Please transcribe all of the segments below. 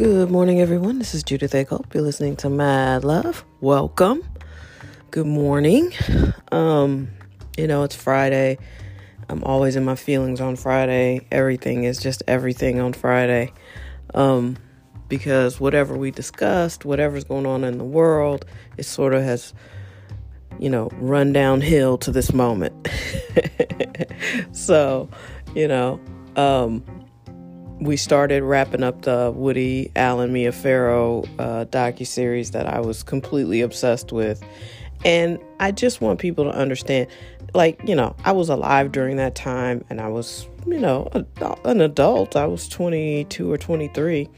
Good morning, everyone. This is Judith A. You're listening to Mad Love. Welcome. Good morning. Um, you know, it's Friday. I'm always in my feelings on Friday. Everything is just everything on Friday. Um, because whatever we discussed, whatever's going on in the world, it sort of has, you know, run downhill to this moment. so, you know, um, we started wrapping up the Woody Allen Mia Farrow uh, docu series that I was completely obsessed with, and I just want people to understand, like you know, I was alive during that time, and I was you know a, an adult. I was twenty two or twenty three,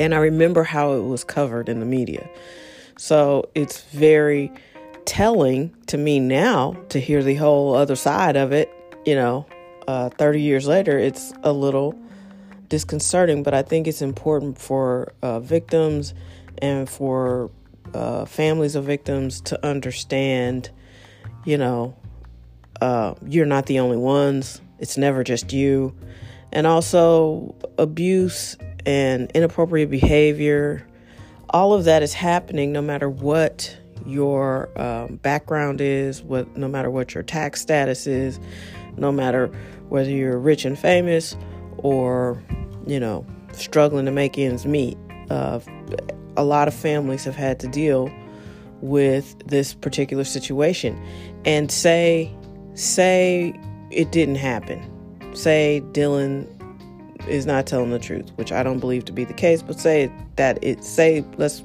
and I remember how it was covered in the media. So it's very telling to me now to hear the whole other side of it. You know, uh, 30 years later, it's a little disconcerting, but I think it's important for uh, victims and for uh, families of victims to understand, you know, uh, you're not the only ones. It's never just you. And also, abuse and inappropriate behavior, all of that is happening no matter what your um, background is, what no matter what your tax status is, no matter whether you're rich and famous or, you know, struggling to make ends meet. Uh, a lot of families have had to deal with this particular situation. And say, say it didn't happen. Say Dylan is not telling the truth, which I don't believe to be the case, but say that it say let's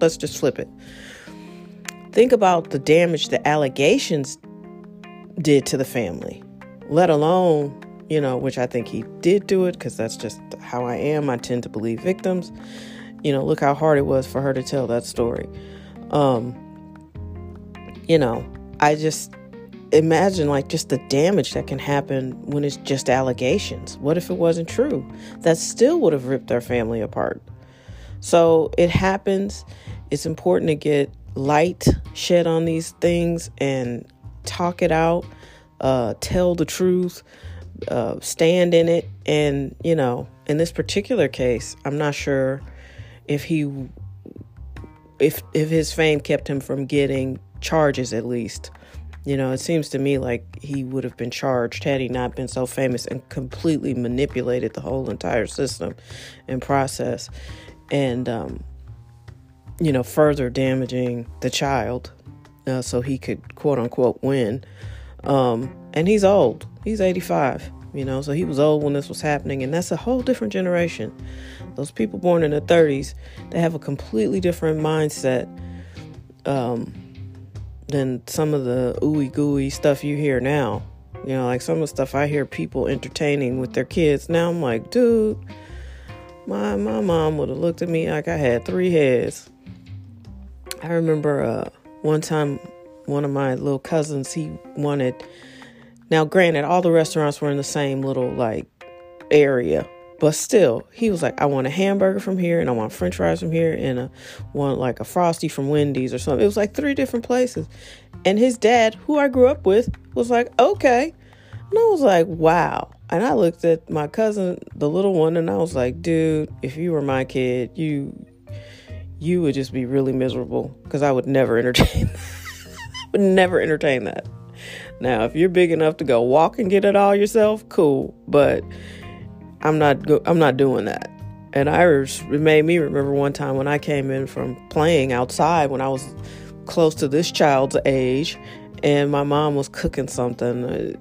let's just flip it. Think about the damage the allegations did to the family, let alone you know, which I think he did do it because that's just how I am. I tend to believe victims. You know, look how hard it was for her to tell that story. Um, you know, I just imagine like just the damage that can happen when it's just allegations. What if it wasn't true? That still would have ripped our family apart. So it happens. It's important to get light shed on these things and talk it out, uh, tell the truth uh, stand in it. And, you know, in this particular case, I'm not sure if he, if, if his fame kept him from getting charges at least. You know, it seems to me like he would have been charged had he not been so famous and completely manipulated the whole entire system and process and, um, you know, further damaging the child uh, so he could quote unquote win. Um, and he's old. He's 85, you know, so he was old when this was happening. And that's a whole different generation. Those people born in the 30s, they have a completely different mindset um, than some of the ooey gooey stuff you hear now. You know, like some of the stuff I hear people entertaining with their kids. Now I'm like, dude, my my mom would have looked at me like I had three heads. I remember uh, one time one of my little cousins, he wanted now, granted, all the restaurants were in the same little like area, but still, he was like, I want a hamburger from here, and I want French fries from here, and I want like a frosty from Wendy's or something. It was like three different places, and his dad, who I grew up with, was like, okay, and I was like, wow. And I looked at my cousin, the little one, and I was like, dude, if you were my kid, you you would just be really miserable because I would never entertain. Would never entertain that. Now, if you're big enough to go walk and get it all yourself, cool. But I'm not. Go- I'm not doing that. And I made me remember one time when I came in from playing outside when I was close to this child's age, and my mom was cooking something.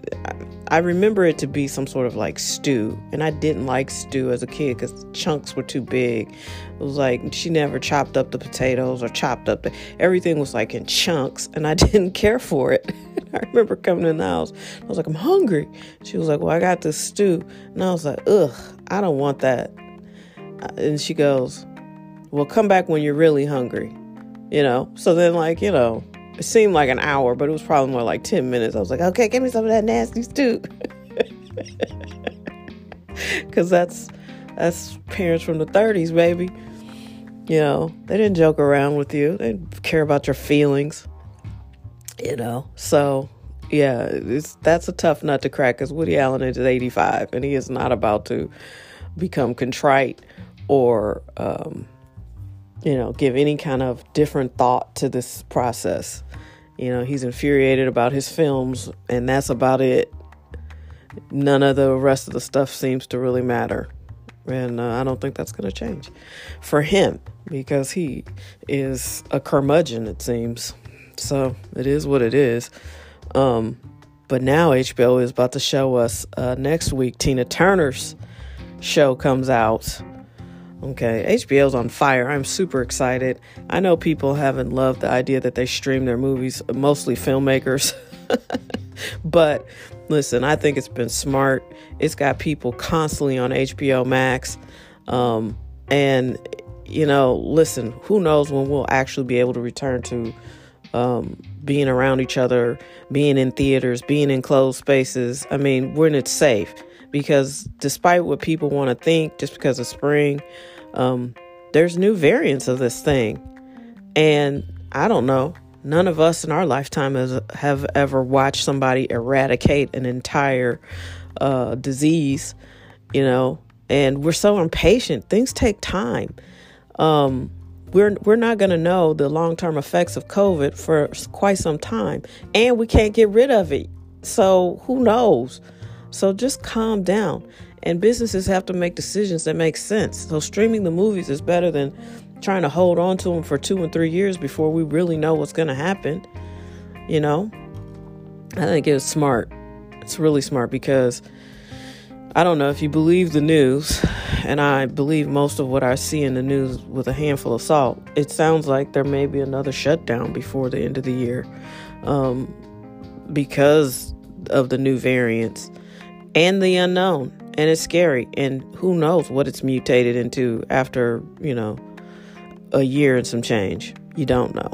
I remember it to be some sort of like stew, and I didn't like stew as a kid because chunks were too big. It was like she never chopped up the potatoes or chopped up the everything was like in chunks, and I didn't care for it. I remember coming in the house. I was like, I'm hungry. She was like, Well, I got this stew, and I was like, Ugh, I don't want that. And she goes, Well, come back when you're really hungry. You know. So then, like, you know, it seemed like an hour, but it was probably more like 10 minutes. I was like, okay, give me some of that nasty stew. Cause that's that's parents from the 30s, baby. You know, they didn't joke around with you. They care about your feelings. You know, so yeah, it's that's a tough nut to crack because Woody Allen is 85 and he is not about to become contrite or um, you know give any kind of different thought to this process. You know, he's infuriated about his films, and that's about it. None of the rest of the stuff seems to really matter. And uh, I don't think that's going to change for him because he is a curmudgeon, it seems. So it is what it is. Um, but now HBO is about to show us uh, next week Tina Turner's show comes out. Okay, HBO's on fire. I'm super excited. I know people haven't loved the idea that they stream their movies, mostly filmmakers. but listen, I think it's been smart. It's got people constantly on HBO Max. Um, and, you know, listen, who knows when we'll actually be able to return to um, being around each other, being in theaters, being in closed spaces. I mean, when it's safe. Because despite what people want to think, just because of spring, um, there's new variants of this thing. And I don't know, none of us in our lifetime has, have ever watched somebody eradicate an entire uh, disease, you know, and we're so impatient. Things take time. Um, we're we're not going to know the long-term effects of COVID for quite some time, and we can't get rid of it. So who knows? So just calm down. And businesses have to make decisions that make sense. So streaming the movies is better than trying to hold on to them for two and three years before we really know what's going to happen. You know, I think it's smart. It's really smart because I don't know if you believe the news, and I believe most of what I see in the news with a handful of salt. It sounds like there may be another shutdown before the end of the year um, because of the new variants and the unknown and it's scary. And who knows what it's mutated into after you know a year and some change. You don't know.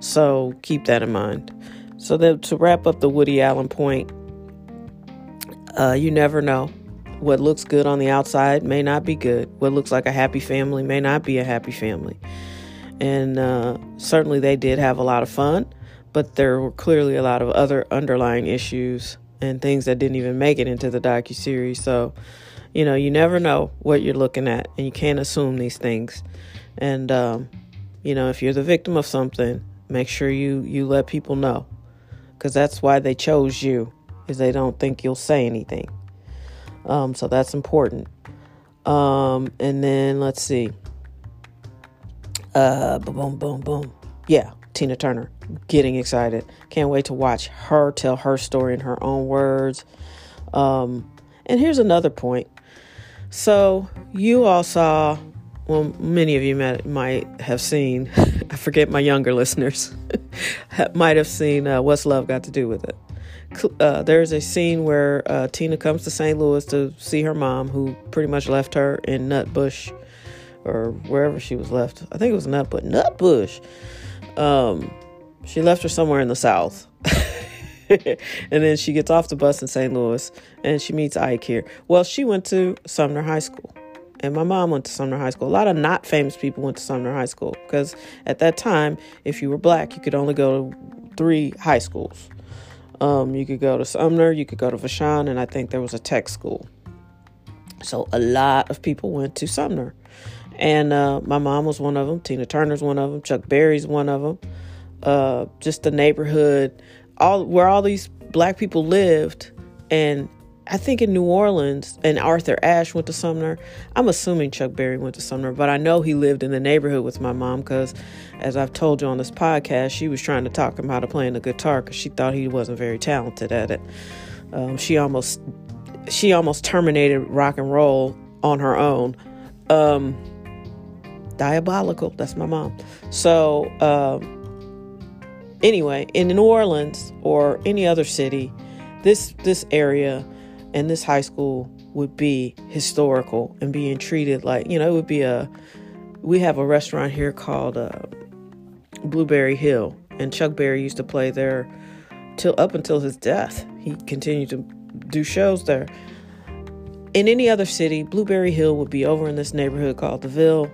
So keep that in mind. So to wrap up the woody allen point uh, you never know. What looks good on the outside may not be good. What looks like a happy family may not be a happy family. And uh, certainly they did have a lot of fun but there were clearly a lot of other underlying issues and things that didn't even make it into the docu series. So, you know, you never know what you're looking at, and you can't assume these things. And um, you know, if you're the victim of something, make sure you you let people know, because that's why they chose you, is they don't think you'll say anything. Um, so that's important. Um, and then let's see. Uh, boom, boom, boom. Yeah, Tina Turner getting excited. Can't wait to watch her tell her story in her own words. Um, and here's another point. So, you all saw, well, many of you might, might have seen, I forget my younger listeners, might have seen uh, What's Love Got to Do with It. Uh, there's a scene where uh, Tina comes to St. Louis to see her mom, who pretty much left her in Nutbush or wherever she was left. I think it was Nutbush. Nutbush. Um, she left her somewhere in the South. and then she gets off the bus in St. Louis and she meets Ike here. Well, she went to Sumner High School. And my mom went to Sumner High School. A lot of not famous people went to Sumner High School because at that time, if you were black, you could only go to three high schools. Um, you could go to Sumner, you could go to Vashon, and I think there was a tech school. So a lot of people went to Sumner. And uh, my mom was one of them. Tina Turner's one of them. Chuck Berry's one of them uh, just the neighborhood, all where all these black people lived, and I think in New Orleans and Arthur Ashe went to Sumner. I'm assuming Chuck Berry went to Sumner, but I know he lived in the neighborhood with my mom because, as I've told you on this podcast, she was trying to talk him out of playing the guitar because she thought he wasn't very talented at it. Um, she almost she almost terminated rock and roll on her own. Um, diabolical. That's my mom. So. Um, anyway, in New Orleans or any other city, this this area and this high school would be historical and being treated like you know it would be a. We have a restaurant here called uh, Blueberry Hill, and Chuck Berry used to play there till up until his death. He continued to do shows there. In any other city, Blueberry Hill would be over in this neighborhood called the Ville,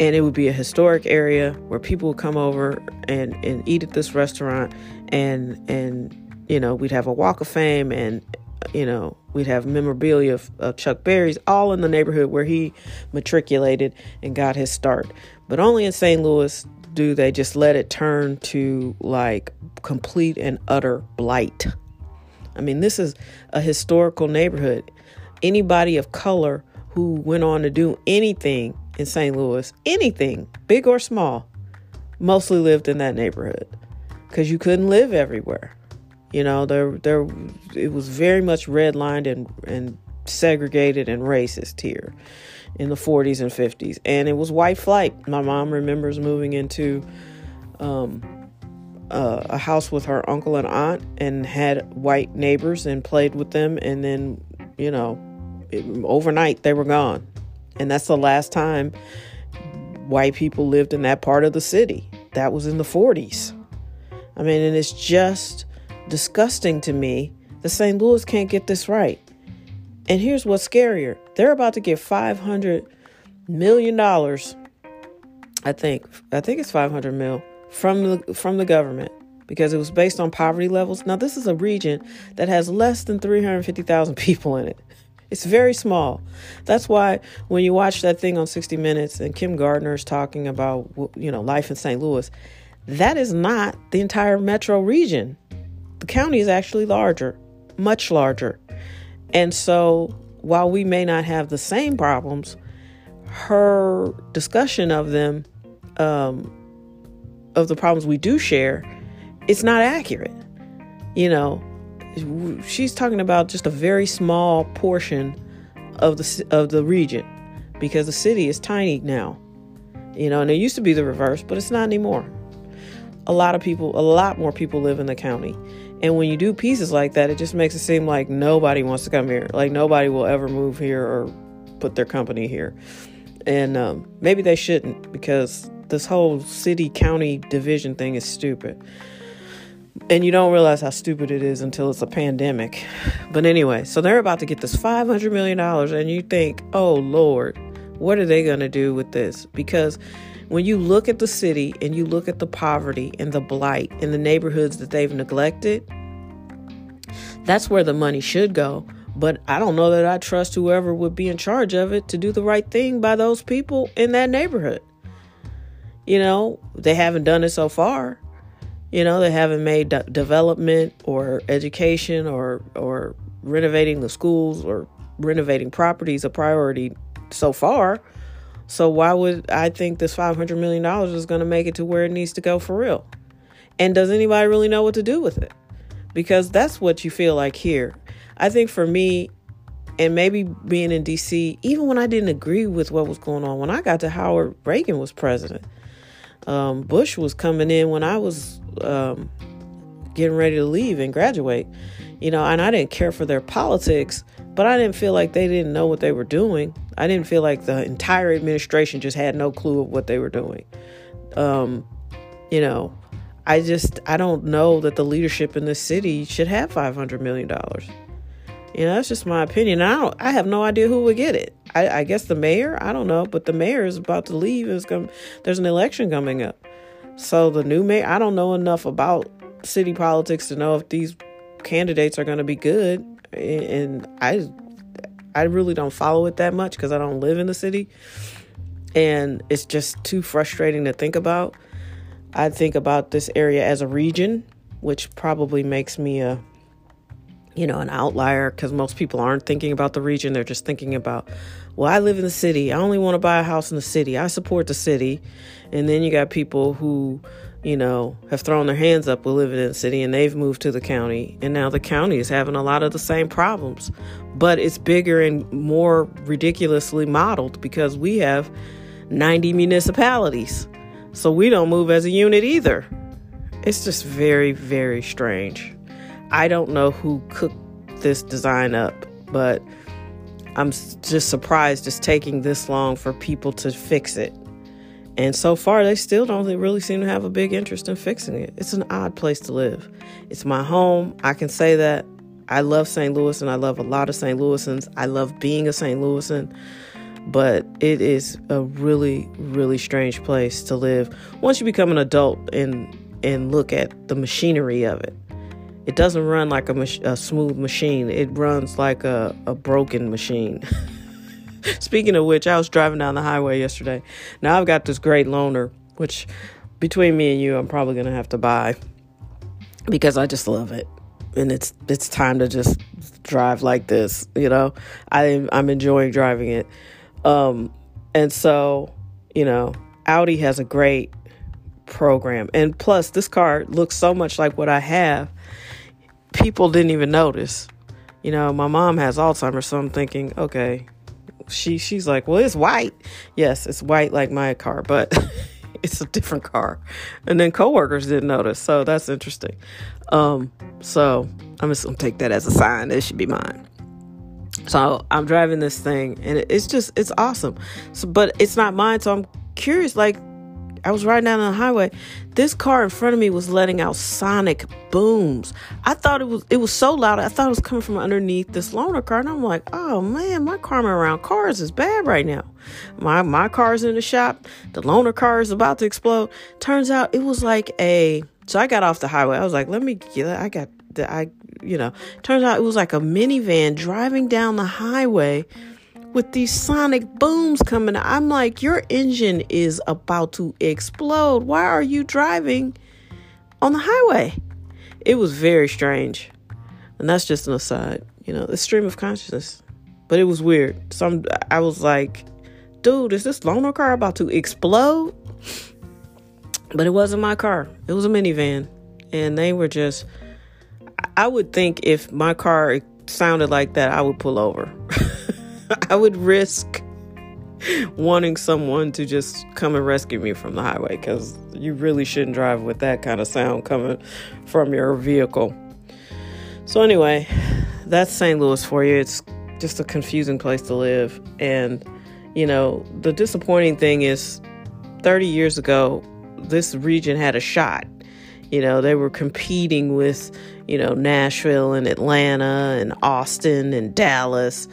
and it would be a historic area where people would come over and, and eat at this restaurant and and you know we'd have a walk of fame and you know, we'd have memorabilia of, of Chuck Berry's all in the neighborhood where he matriculated and got his start. But only in St. Louis do they just let it turn to like complete and utter blight. I mean, this is a historical neighborhood. Anybody of color who went on to do anything in St. Louis, anything, big or small, mostly lived in that neighborhood because you couldn't live everywhere. You know, there there it was very much redlined and and segregated and racist here in the 40s and 50s, and it was white flight. My mom remembers moving into um, uh, a house with her uncle and aunt, and had white neighbors and played with them, and then you know, it, overnight they were gone, and that's the last time white people lived in that part of the city. That was in the 40s. I mean, and it's just disgusting to me that St. Louis can't get this right. And here's what's scarier they're about to get $500 million. I think, I think it's 500 mil from the, from the government because it was based on poverty levels. Now, this is a region that has less than 350,000 people in it. It's very small. That's why when you watch that thing on 60 Minutes and Kim Gardner is talking about you know life in St. Louis, that is not the entire metro region. The county is actually larger, much larger. And so while we may not have the same problems, her discussion of them, um, of the problems we do share, it's not accurate. You know, she's talking about just a very small portion of the of the region because the city is tiny now. You know, and it used to be the reverse, but it's not anymore a lot of people, a lot more people live in the county. And when you do pieces like that, it just makes it seem like nobody wants to come here. Like nobody will ever move here or put their company here. And um, maybe they shouldn't because this whole city county division thing is stupid. And you don't realize how stupid it is until it's a pandemic. But anyway, so they're about to get this $500 million, and you think, oh Lord, what are they going to do with this? Because when you look at the city and you look at the poverty and the blight in the neighborhoods that they've neglected, that's where the money should go. But I don't know that I trust whoever would be in charge of it to do the right thing by those people in that neighborhood. You know, they haven't done it so far. You know, they haven't made de- development or education or or renovating the schools or renovating properties a priority so far. So why would I think this $500 million is going to make it to where it needs to go for real? And does anybody really know what to do with it? Because that's what you feel like here. I think for me, and maybe being in DC, even when I didn't agree with what was going on, when I got to Howard, Reagan was president. Um, Bush was coming in when I was um, getting ready to leave and graduate, you know, and I didn't care for their politics, but I didn't feel like they didn't know what they were doing. I didn't feel like the entire administration just had no clue of what they were doing. Um, you know, I just I don't know that the leadership in this city should have five hundred million dollars. You know, that's just my opinion. I don't. I have no idea who would get it. I, I guess the mayor. I don't know, but the mayor is about to leave. Is going. There's an election coming up, so the new mayor. I don't know enough about city politics to know if these candidates are going to be good. And I I really don't follow it that much because I don't live in the city. And it's just too frustrating to think about. I think about this area as a region, which probably makes me a you know, an outlier because most people aren't thinking about the region. They're just thinking about, well, I live in the city. I only want to buy a house in the city. I support the city. And then you got people who you know, have thrown their hands up with living in the city and they've moved to the county. And now the county is having a lot of the same problems. But it's bigger and more ridiculously modeled because we have 90 municipalities. So we don't move as a unit either. It's just very, very strange. I don't know who cooked this design up, but I'm just surprised it's taking this long for people to fix it. And so far, they still don't really seem to have a big interest in fixing it. It's an odd place to live. It's my home. I can say that. I love St. Louis and I love a lot of St. Louisans. I love being a St. Louisan, but it is a really, really strange place to live once you become an adult and and look at the machinery of it. It doesn't run like a, mach- a smooth machine. It runs like a, a broken machine. Speaking of which, I was driving down the highway yesterday. Now I've got this great loaner, which between me and you, I'm probably gonna have to buy because I just love it, and it's it's time to just drive like this. You know, I I'm enjoying driving it, um, and so you know, Audi has a great program, and plus this car looks so much like what I have. People didn't even notice. You know, my mom has Alzheimer's, so I'm thinking, okay, she she's like, well, it's white. Yes, it's white like my car, but it's a different car. And then coworkers didn't notice, so that's interesting. Um, so I'm just gonna take that as a sign. That it should be mine. So I'm driving this thing, and it's just it's awesome. So, but it's not mine, so I'm curious. Like I was riding down the highway. This car in front of me was letting out sonic booms. I thought it was it was so loud. I thought it was coming from underneath this loaner car, and I'm like, oh man, my karma around cars is bad right now. My my car's in the shop. The loaner car is about to explode. Turns out it was like a. So I got off the highway. I was like, let me get. I got the I you know. Turns out it was like a minivan driving down the highway with these sonic booms coming. I'm like, your engine is about to explode. Why are you driving on the highway? It was very strange. And that's just an aside, you know, the stream of consciousness. But it was weird. Some I was like, dude, is this loaner car about to explode? But it wasn't my car. It was a minivan. And they were just I would think if my car sounded like that, I would pull over. I would risk wanting someone to just come and rescue me from the highway because you really shouldn't drive with that kind of sound coming from your vehicle. So, anyway, that's St. Louis for you. It's just a confusing place to live. And, you know, the disappointing thing is 30 years ago, this region had a shot. You know, they were competing with, you know, Nashville and Atlanta and Austin and Dallas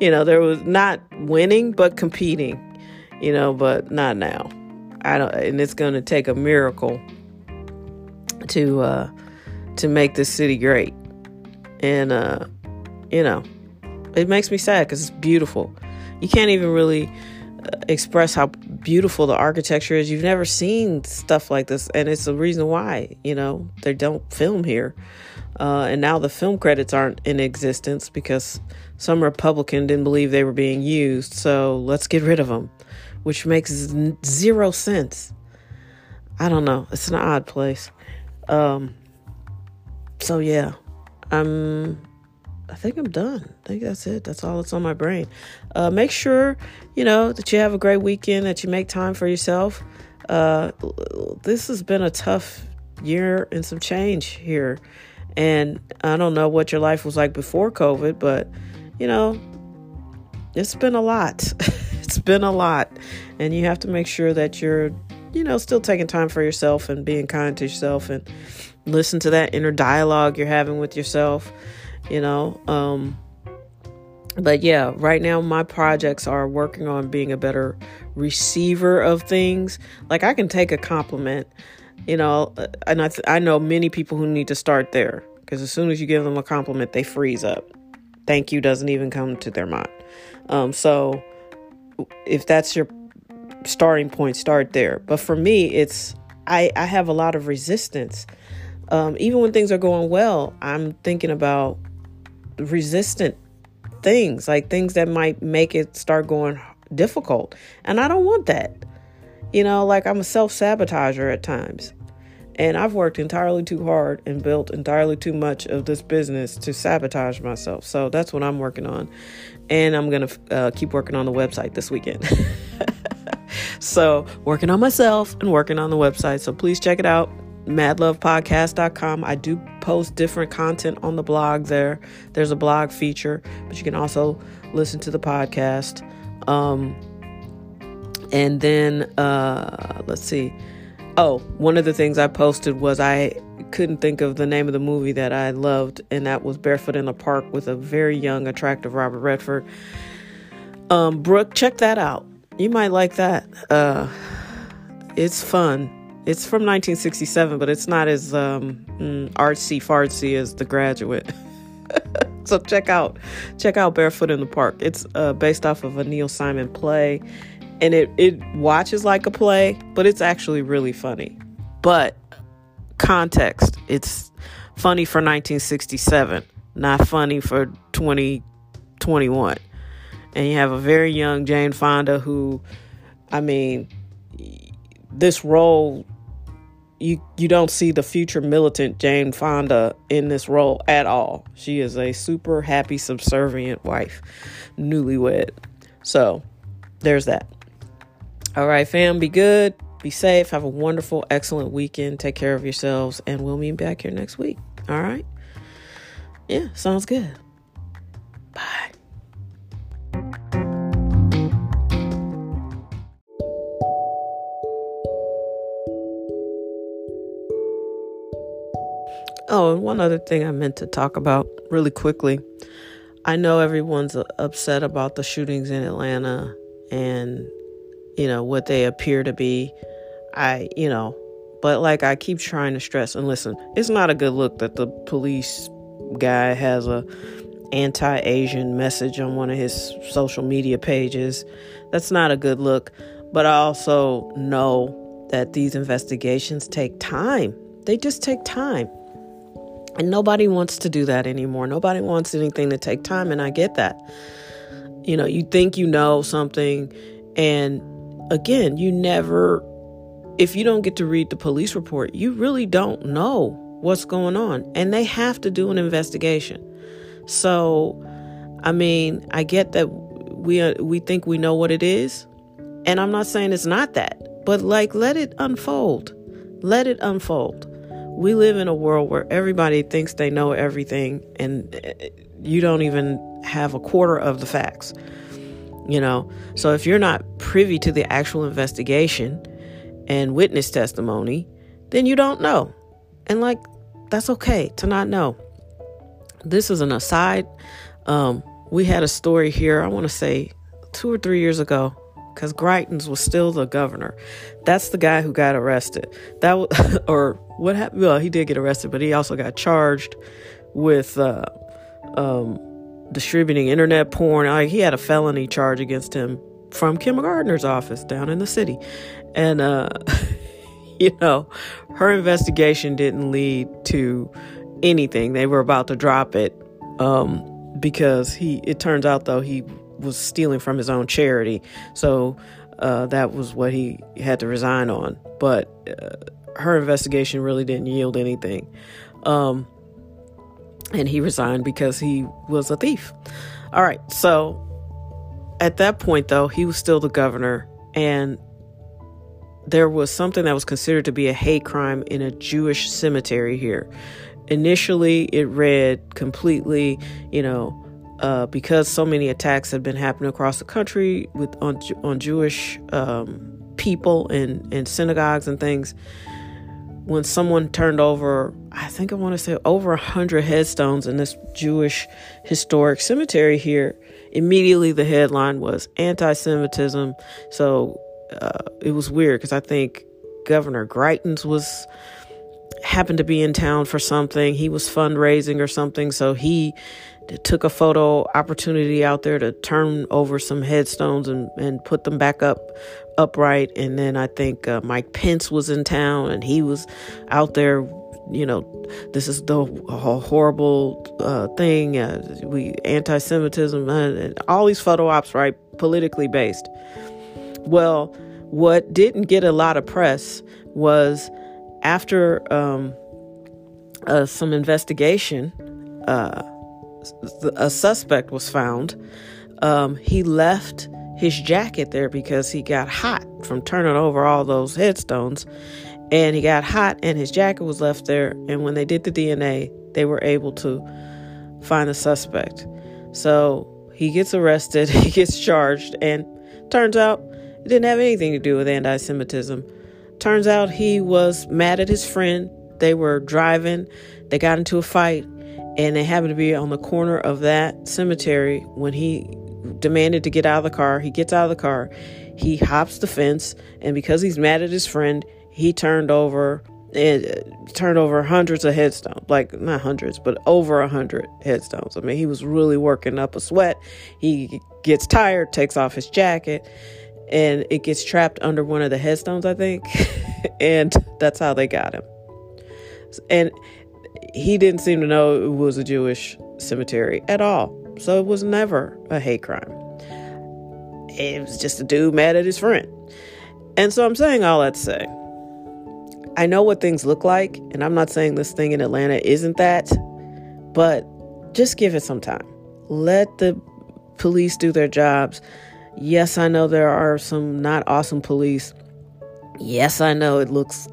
you know, there was not winning, but competing, you know, but not now. I don't, and it's going to take a miracle to, uh, to make this city great. And, uh, you know, it makes me sad because it's beautiful. You can't even really uh, express how beautiful the architecture is. You've never seen stuff like this, and it's the reason why you know they don't film here. Uh, and now the film credits aren't in existence because some Republican didn't believe they were being used, so let's get rid of them, which makes zero sense. I don't know. It's an odd place. Um, so yeah, I'm. I think I'm done. I think that's it. That's all that's on my brain. Uh, make sure you know that you have a great weekend. That you make time for yourself. Uh, this has been a tough year and some change here, and I don't know what your life was like before COVID, but you know, it's been a lot. it's been a lot. And you have to make sure that you're, you know, still taking time for yourself and being kind to yourself and listen to that inner dialogue you're having with yourself, you know. Um, but yeah, right now my projects are working on being a better receiver of things. Like I can take a compliment, you know, and I, th- I know many people who need to start there because as soon as you give them a compliment, they freeze up thank you doesn't even come to their mind. Um, so if that's your starting point, start there. But for me, it's I, I have a lot of resistance. Um, even when things are going well, I'm thinking about resistant things, like things that might make it start going difficult. And I don't want that. You know, like I'm a self sabotager at times. And I've worked entirely too hard and built entirely too much of this business to sabotage myself. So that's what I'm working on. And I'm going to uh, keep working on the website this weekend. so, working on myself and working on the website. So, please check it out madlovepodcast.com. I do post different content on the blog there. There's a blog feature, but you can also listen to the podcast. Um, and then, uh, let's see. Oh, one of the things I posted was I couldn't think of the name of the movie that I loved, and that was Barefoot in the Park with a very young, attractive Robert Redford. Um, Brooke, check that out. You might like that. Uh, it's fun. It's from 1967, but it's not as um, mm, artsy fartsy as The Graduate. so check out check out Barefoot in the Park. It's uh, based off of a Neil Simon play, and it it watches like a play, but it's actually really funny. But context, it's funny for 1967, not funny for 2021. And you have a very young Jane Fonda who, I mean, this role you you don't see the future militant Jane Fonda in this role at all. She is a super happy, subservient wife, newlywed. So there's that. All right, fam, be good, be safe, have a wonderful, excellent weekend. Take care of yourselves, and we'll meet back here next week. All right? Yeah, sounds good. Bye. Oh, and one other thing I meant to talk about really quickly. I know everyone's uh, upset about the shootings in Atlanta and, you know, what they appear to be. I, you know, but like I keep trying to stress and listen, it's not a good look that the police guy has a anti-Asian message on one of his social media pages. That's not a good look, but I also know that these investigations take time. They just take time. And nobody wants to do that anymore. Nobody wants anything to take time, and I get that. You know, you think you know something, and again, you never, if you don't get to read the police report, you really don't know what's going on. And they have to do an investigation. So, I mean, I get that we uh, we think we know what it is, and I'm not saying it's not that, but like let it unfold. Let it unfold we live in a world where everybody thinks they know everything and eh, you don't even have a quarter of the facts. You know, so if you're not privy to the actual investigation and witness testimony, then you don't know. And like, that's okay to not know. This is an aside. Um, we had a story here, I want to say two or three years ago, because Greitens was still the governor. That's the guy who got arrested. That was, or what happened? Well, he did get arrested, but he also got charged with uh, um, distributing internet porn. Like he had a felony charge against him from Kim Gardner's office down in the city, and uh, you know, her investigation didn't lead to anything. They were about to drop it um, because he. It turns out though he was stealing from his own charity. So uh, that was what he had to resign on. But uh, her investigation really didn't yield anything. Um, and he resigned because he was a thief. All right. So at that point, though, he was still the governor. And there was something that was considered to be a hate crime in a Jewish cemetery here. Initially, it read completely, you know, uh, because so many attacks have been happening across the country with on on Jewish um, people and and synagogues and things. When someone turned over, I think I want to say over a hundred headstones in this Jewish historic cemetery here, immediately the headline was anti-Semitism. So uh, it was weird because I think Governor Greitens was happened to be in town for something. He was fundraising or something, so he took a photo opportunity out there to turn over some headstones and, and put them back up upright. And then I think uh, Mike Pence was in town and he was out there. You know, this is the horrible uh, thing. Uh, we anti-Semitism uh, all these photo ops, right? Politically based. Well, what didn't get a lot of press was after um, uh, some investigation. A suspect was found. Um, he left his jacket there because he got hot from turning over all those headstones. And he got hot, and his jacket was left there. And when they did the DNA, they were able to find the suspect. So he gets arrested, he gets charged, and turns out it didn't have anything to do with anti Semitism. Turns out he was mad at his friend. They were driving, they got into a fight, and they happened to be on the corner of that cemetery when he demanded to get out of the car. He gets out of the car, he hops the fence, and because he's mad at his friend, he turned over and uh, turned over hundreds of headstones. Like not hundreds but over a hundred headstones. I mean he was really working up a sweat. He gets tired takes off his jacket and it gets trapped under one of the headstones i think. And that's how they got him. And he didn't seem to know it was a jewish cemetery at all so it was never a hate crime it was just a dude mad at his friend and so i'm saying all that to say I know what things look like, and I'm not saying this thing in Atlanta isn't that, but just give it some time. Let the police do their jobs. Yes, I know there are some not awesome police. Yes, I know it looks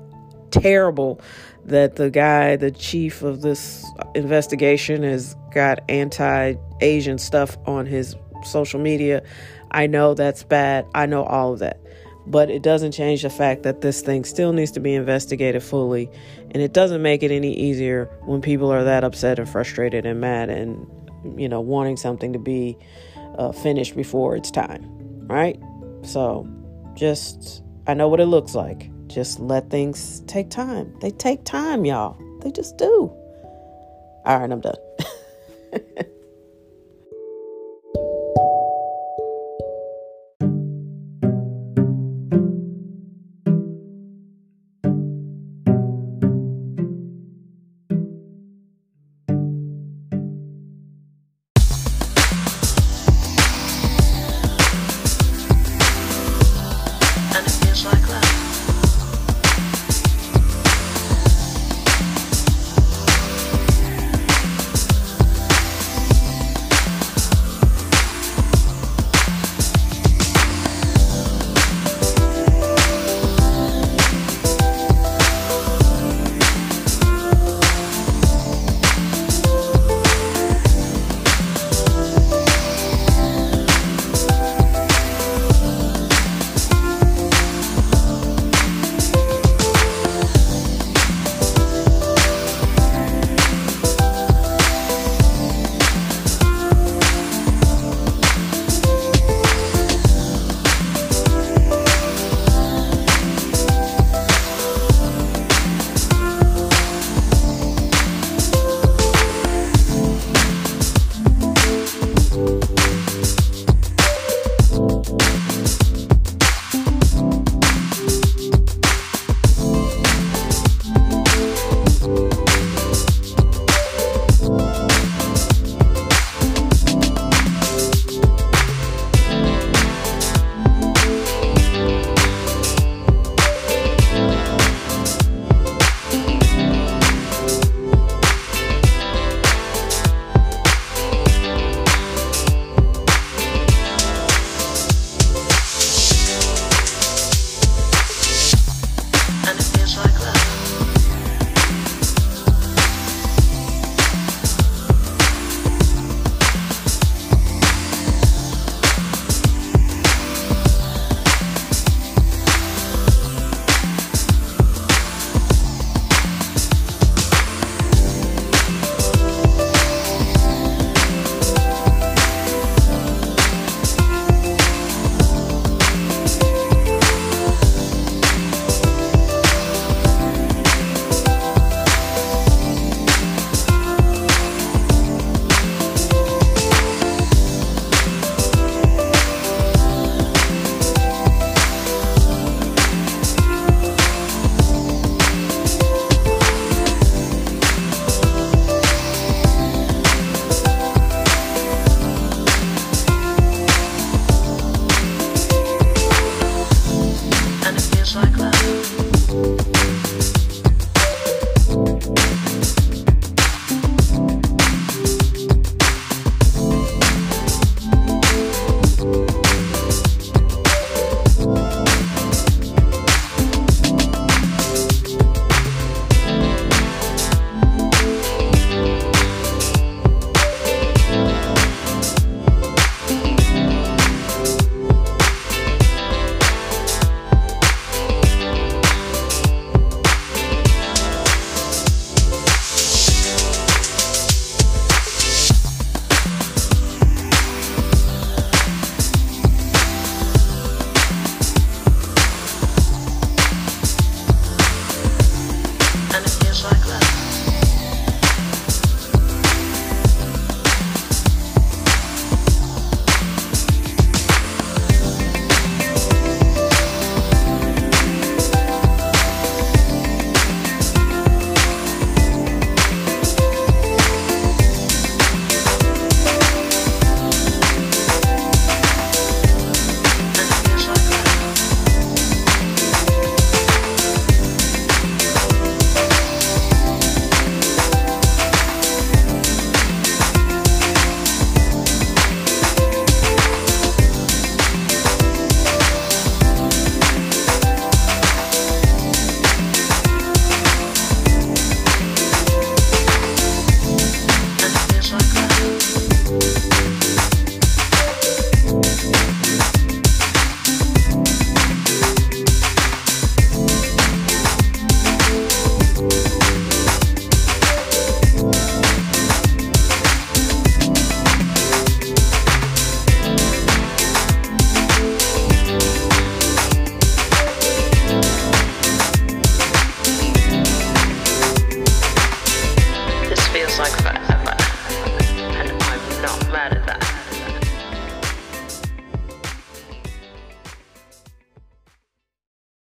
terrible that the guy, the chief of this investigation, has got anti Asian stuff on his social media. I know that's bad. I know all of that but it doesn't change the fact that this thing still needs to be investigated fully and it doesn't make it any easier when people are that upset and frustrated and mad and you know wanting something to be uh, finished before it's time right so just i know what it looks like just let things take time. They take time y'all. They just do. All right i'm done